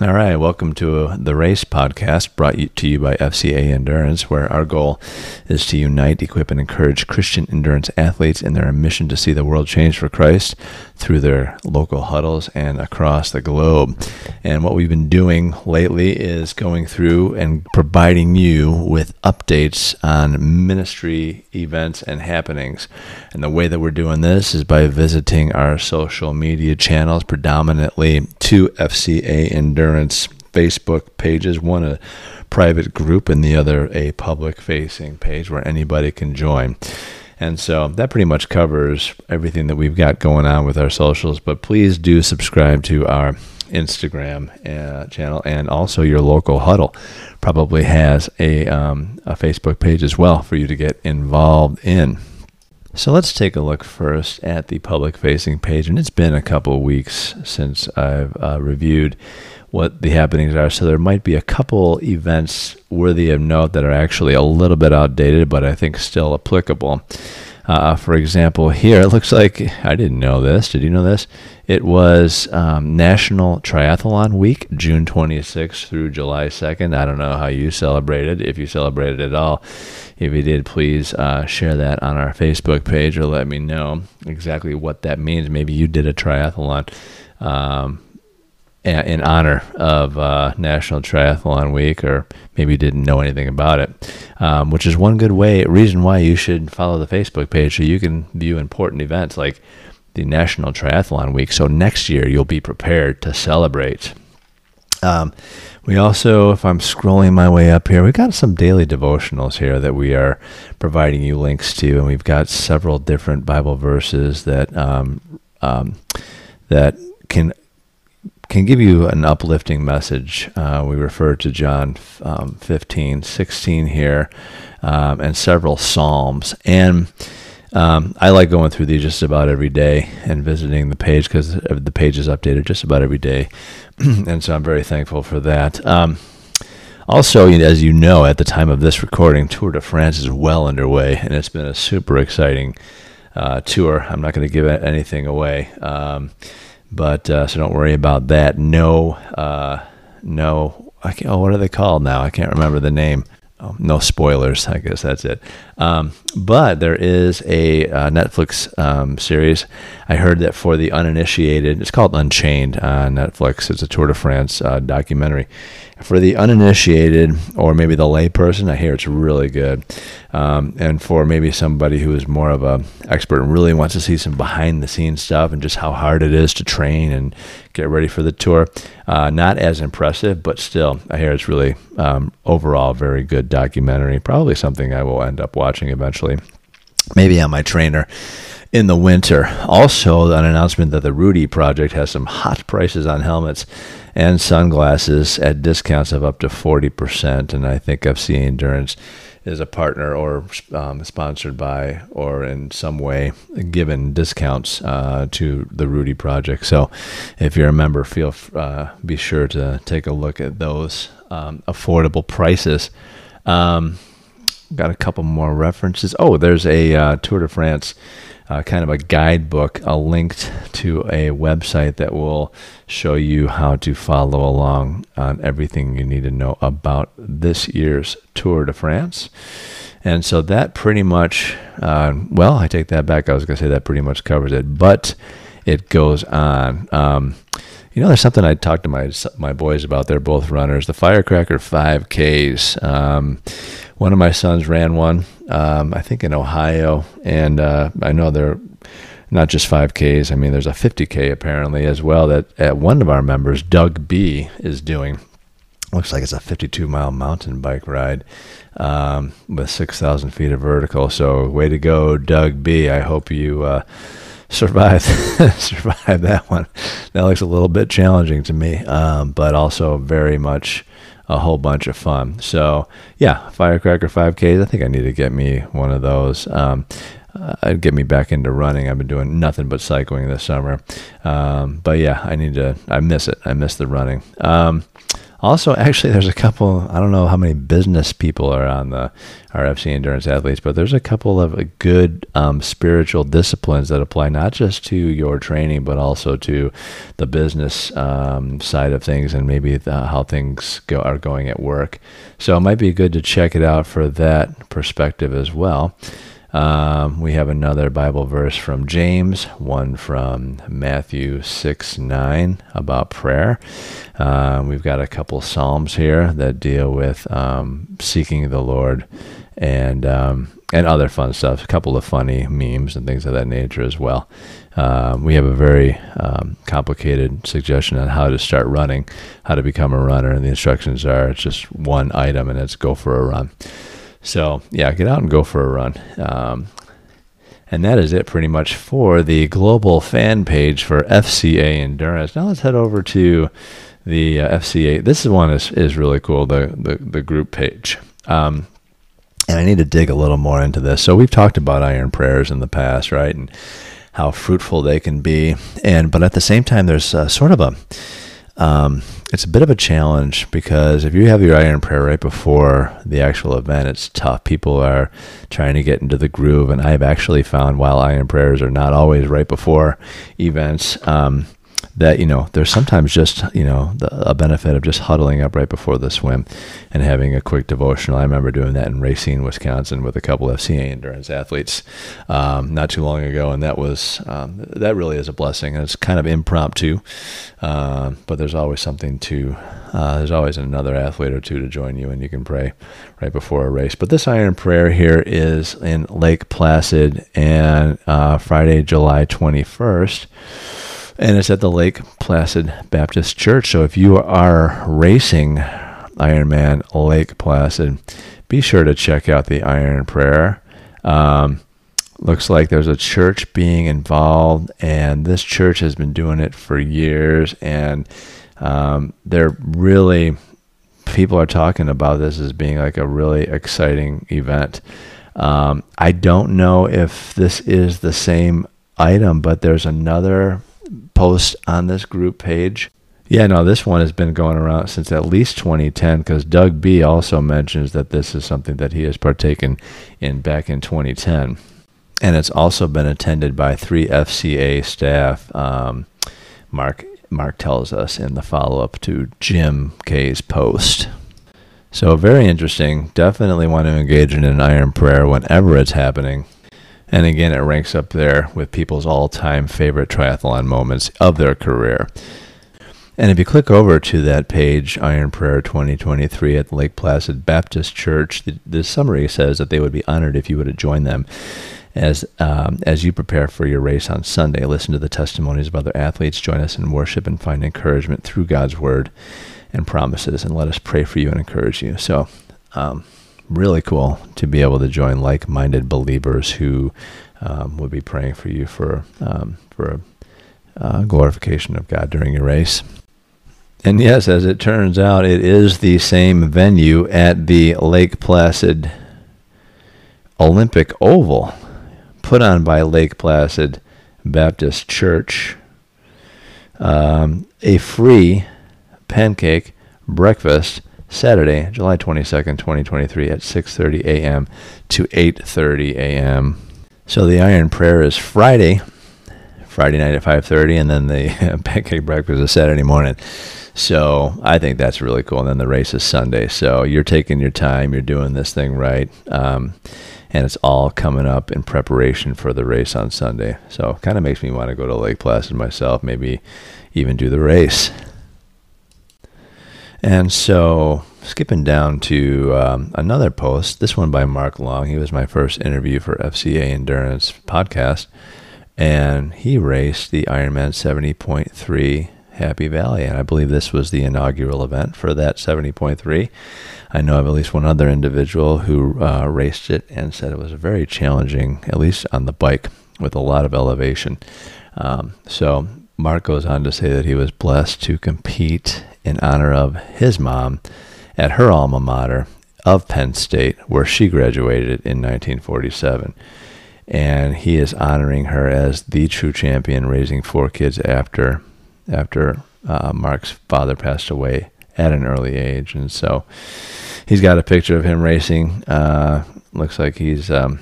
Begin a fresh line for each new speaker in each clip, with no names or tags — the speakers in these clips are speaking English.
All right, welcome to the Race Podcast, brought to you by FCA Endurance, where our goal is to unite, equip, and encourage Christian endurance athletes in their mission to see the world change for Christ through their local huddles and across the globe. And what we've been doing lately is going through and providing you with updates on ministry events and happenings. And the way that we're doing this is by visiting our social media channels, predominantly to FCA Endurance Endurance Facebook pages, one a private group and the other a public facing page where anybody can join. And so that pretty much covers everything that we've got going on with our socials. But please do subscribe to our Instagram uh, channel and also your local huddle probably has a, um, a Facebook page as well for you to get involved in. So let's take a look first at the public facing page. And it's been a couple weeks since I've uh, reviewed what the happenings are. So there might be a couple events worthy of note that are actually a little bit outdated, but I think still applicable. Uh, for example, here it looks like I didn't know this. Did you know this? It was um, National Triathlon Week, June 26th through July 2nd. I don't know how you celebrated, if you celebrated at all. If you did, please uh, share that on our Facebook page or let me know exactly what that means. Maybe you did a triathlon. Um, in honor of uh, National Triathlon Week, or maybe you didn't know anything about it, um, which is one good way, reason why you should follow the Facebook page so you can view important events like the National Triathlon Week. So next year you'll be prepared to celebrate. Um, we also, if I'm scrolling my way up here, we've got some daily devotionals here that we are providing you links to, and we've got several different Bible verses that um, um that can can give you an uplifting message. Uh, we refer to John um, 15, 16 here, um, and several Psalms. And um, I like going through these just about every day and visiting the page because the page is updated just about every day. and so I'm very thankful for that. Um, also, as you know, at the time of this recording, Tour de France is well underway, and it's been a super exciting uh, tour. I'm not going to give anything away. Um, but uh, so don't worry about that. No, uh, no. oh, what are they called now? I can't remember the name. Oh, no spoilers. I guess that's it. Um, but there is a uh, Netflix um, series. I heard that for the uninitiated, it's called Unchained on Netflix. It's a Tour de France uh, documentary, for the uninitiated or maybe the layperson, I hear it's really good. Um, and for maybe somebody who is more of a expert and really wants to see some behind the scenes stuff and just how hard it is to train and get ready for the tour, uh, not as impressive, but still, I hear it's really um, overall very good documentary. Probably something I will end up watching eventually. Maybe on my trainer in the winter. Also, an announcement that the Rudy Project has some hot prices on helmets and sunglasses at discounts of up to 40%. And I think FCA Endurance is a partner or um, sponsored by or in some way given discounts uh, to the Rudy Project. So if you're a member, feel uh, be sure to take a look at those um, affordable prices. Um, got a couple more references. Oh, there's a uh, Tour de France uh, kind of a guidebook, a linked to a website that will show you how to follow along on everything you need to know about this year's Tour de France. And so that pretty much, uh, well, I take that back. I was going to say that pretty much covers it, but it goes on. Um, you know, there's something I talked to my my boys about. They're both runners. The Firecracker 5Ks. Um, one of my sons ran one, um, I think in Ohio, and uh, I know they're not just 5Ks. I mean, there's a 50K apparently as well that at one of our members, Doug B, is doing. Looks like it's a 52 mile mountain bike ride um, with 6,000 feet of vertical. So, way to go, Doug B. I hope you. Uh, survive survive that one. That looks a little bit challenging to me, um, but also very much a whole bunch of fun. So yeah, Firecracker 5Ks. I think I need to get me one of those. Um, uh, get me back into running. I've been doing nothing but cycling this summer. Um, but yeah, I need to. I miss it. I miss the running. Also, actually, there's a couple. I don't know how many business people are on the our FC endurance athletes, but there's a couple of good um, spiritual disciplines that apply not just to your training, but also to the business um, side of things and maybe the, how things go are going at work. So it might be good to check it out for that perspective as well. Um, we have another Bible verse from James, one from Matthew 6 9 about prayer. Uh, we've got a couple Psalms here that deal with um, seeking the Lord and um, and other fun stuff. A couple of funny memes and things of that nature as well. Uh, we have a very um, complicated suggestion on how to start running, how to become a runner, and the instructions are it's just one item and it's go for a run. So yeah, get out and go for a run. Um, and that is it pretty much for the global fan page for FCA Endurance. Now let's head over to the uh, FCA. This one is, is really cool, the, the, the group page. Um, and I need to dig a little more into this. So we've talked about iron prayers in the past, right? And how fruitful they can be. And but at the same time, there's uh, sort of a um, it's a bit of a challenge because if you have your iron prayer right before the actual event, it's tough. People are trying to get into the groove, and I've actually found while iron prayers are not always right before events, um, that you know there's sometimes just you know the, a benefit of just huddling up right before the swim and having a quick devotional. I remember doing that in Racine, Wisconsin, with a couple of FCA endurance athletes um, not too long ago, and that was um, that really is a blessing. And it's kind of impromptu, uh, but there's always something to. Uh, there's always another athlete or two to join you, and you can pray right before a race. But this iron prayer here is in Lake Placid, and uh, Friday, July 21st and it's at the Lake Placid Baptist Church. So if you are racing Ironman Lake Placid, be sure to check out the Iron Prayer. Um, looks like there's a church being involved, and this church has been doing it for years, and um, they're really people are talking about this as being like a really exciting event. Um, I don't know if this is the same item, but there's another post on this group page. Yeah, no, this one has been going around since at least 2010 because Doug B also mentions that this is something that he has partaken in back in 2010. And it's also been attended by three FCA staff. Um, Mark Mark tells us in the follow up to Jim K's post. So very interesting. Definitely want to engage in an iron prayer whenever it's happening. And again, it ranks up there with people's all time favorite triathlon moments of their career. And if you click over to that page, Iron Prayer 2023 at Lake Placid Baptist Church, the, the summary says that they would be honored if you would join them as um, as you prepare for your race on Sunday. Listen to the testimonies of other athletes, join us in worship, and find encouragement through God's word and promises. And let us pray for you and encourage you. So, um, really cool to be able to join like-minded believers who um, would be praying for you for um, for uh, glorification of God during your race. And yes, as it turns out, it is the same venue at the Lake Placid Olympic Oval, put on by Lake Placid Baptist Church. Um, a free pancake breakfast Saturday, July 22nd, 2023 at 6:30 a.m. to 8:30 a.m. So the iron prayer is Friday, Friday night at 5:30 and then the pancake breakfast is Saturday morning. So I think that's really cool. And then the race is Sunday. So you're taking your time, you're doing this thing right. Um, and it's all coming up in preparation for the race on Sunday. So kind of makes me want to go to Lake Placid myself, maybe even do the race. And so, skipping down to um, another post, this one by Mark Long. He was my first interview for FCA Endurance podcast, and he raced the Ironman 70.3 Happy Valley, and I believe this was the inaugural event for that 70.3. I know of at least one other individual who uh, raced it and said it was very challenging, at least on the bike, with a lot of elevation. Um, so Mark goes on to say that he was blessed to compete in honor of his mom at her alma mater of Penn State, where she graduated in 1947. And he is honoring her as the true champion, raising four kids after after uh, Mark's father passed away at an early age. And so he's got a picture of him racing. Uh, looks like he's um,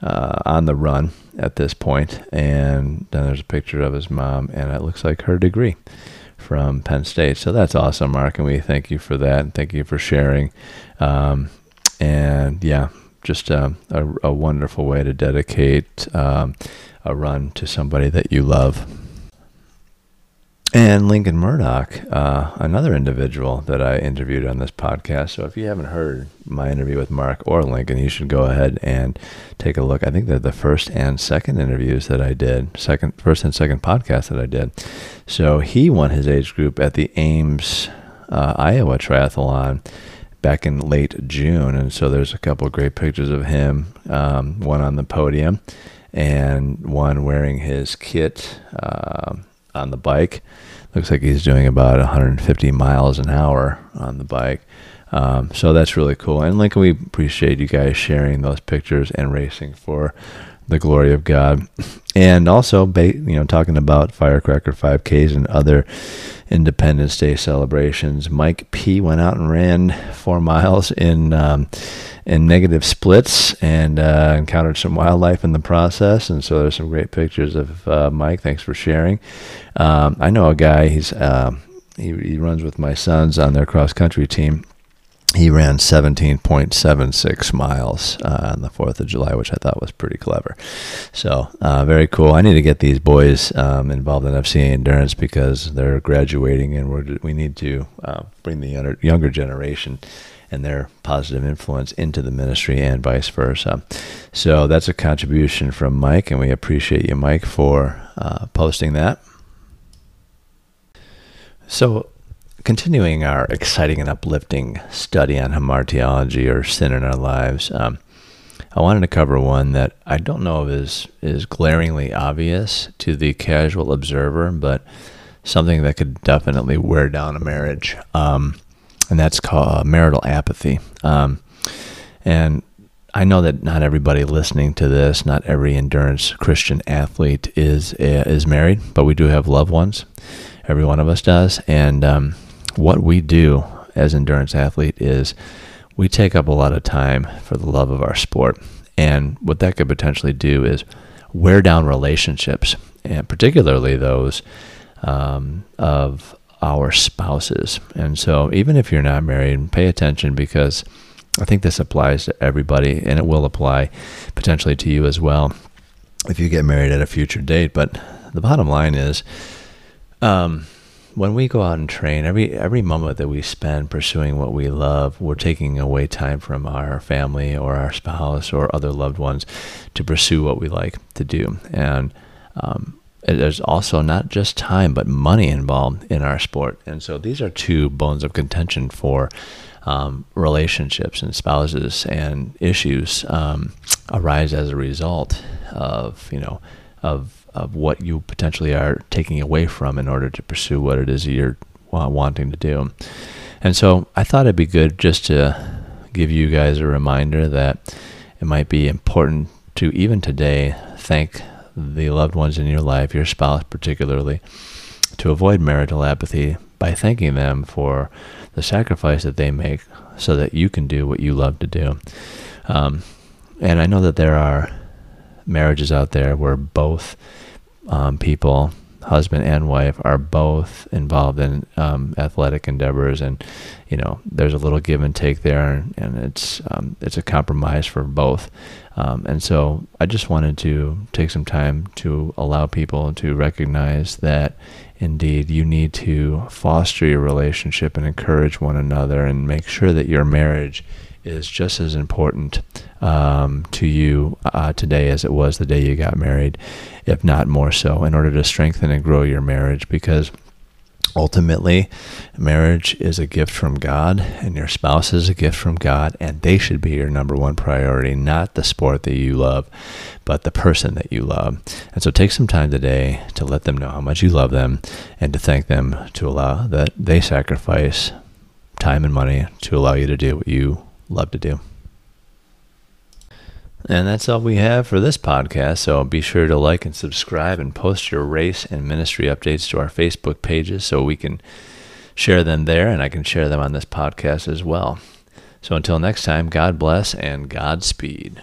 uh, on the run at this point. And then there's a picture of his mom, and it looks like her degree from Penn State. So that's awesome, Mark, and we thank you for that. And thank you for sharing. Um, and yeah, just um, a, a, wonderful way to dedicate um, a run to somebody that you love. And Lincoln Murdoch, uh, another individual that I interviewed on this podcast. So if you haven't heard my interview with Mark or Lincoln, you should go ahead and take a look. I think they're the first and second interviews that I did, second, first and second podcast that I did. So he won his age group at the Ames, uh, Iowa Triathlon back in late June, and so there's a couple of great pictures of him. Um, one on the podium, and one wearing his kit. Uh, on the bike. Looks like he's doing about 150 miles an hour on the bike. Um, so that's really cool. And Lincoln, we appreciate you guys sharing those pictures and racing for the glory of God. And also, you know, talking about Firecracker 5Ks and other Independence Day celebrations. Mike P went out and ran four miles in um, in negative splits and uh, encountered some wildlife in the process. And so there's some great pictures of uh, Mike. Thanks for sharing. Um, I know a guy. He's uh, he, he runs with my sons on their cross country team he ran 17.76 miles uh, on the 4th of July, which I thought was pretty clever. So, uh, very cool. I need to get these boys um, involved in FCA endurance because they're graduating and we need to uh, bring the younger generation and their positive influence into the ministry and vice versa. So, that's a contribution from Mike, and we appreciate you, Mike, for uh, posting that. So, continuing our exciting and uplifting study on hamartiology or sin in our lives, um, I wanted to cover one that I don't know is is glaringly obvious to the casual observer, but something that could definitely wear down a marriage, um, and that's called uh, marital apathy. Um, and I know that not everybody listening to this, not every endurance Christian athlete is uh, is married, but we do have loved ones. Every one of us does, and um, what we do as endurance athlete is we take up a lot of time for the love of our sport. And what that could potentially do is wear down relationships, and particularly those um, of our spouses. And so, even if you're not married, pay attention because I think this applies to everybody, and it will apply potentially to you as well if you get married at a future date. But the bottom line is, um, when we go out and train, every every moment that we spend pursuing what we love, we're taking away time from our family or our spouse or other loved ones to pursue what we like to do. And um, there's also not just time but money involved in our sport. And so these are two bones of contention for um, relationships and spouses and issues um, arise as a result of you know of of what you potentially are taking away from in order to pursue what it is you're wanting to do. And so I thought it'd be good just to give you guys a reminder that it might be important to even today thank the loved ones in your life, your spouse particularly, to avoid marital apathy by thanking them for the sacrifice that they make so that you can do what you love to do. Um, and I know that there are marriages out there where both um, people, husband and wife, are both involved in um, athletic endeavors, and you know there's a little give and take there, and, and it's um, it's a compromise for both. Um, and so I just wanted to take some time to allow people to recognize that indeed you need to foster your relationship and encourage one another and make sure that your marriage is just as important um, to you uh, today as it was the day you got married, if not more so, in order to strengthen and grow your marriage. Because ultimately, marriage is a gift from God, and your spouse is a gift from God, and they should be your number one priority, not the sport that you love, but the person that you love. And so take some time today to let them know how much you love them and to thank them to allow that they sacrifice time and money to allow you to do what you love to do. And that's all we have for this podcast. So be sure to like and subscribe and post your race and ministry updates to our Facebook pages so we can share them there, and I can share them on this podcast as well. So until next time, God bless and Godspeed.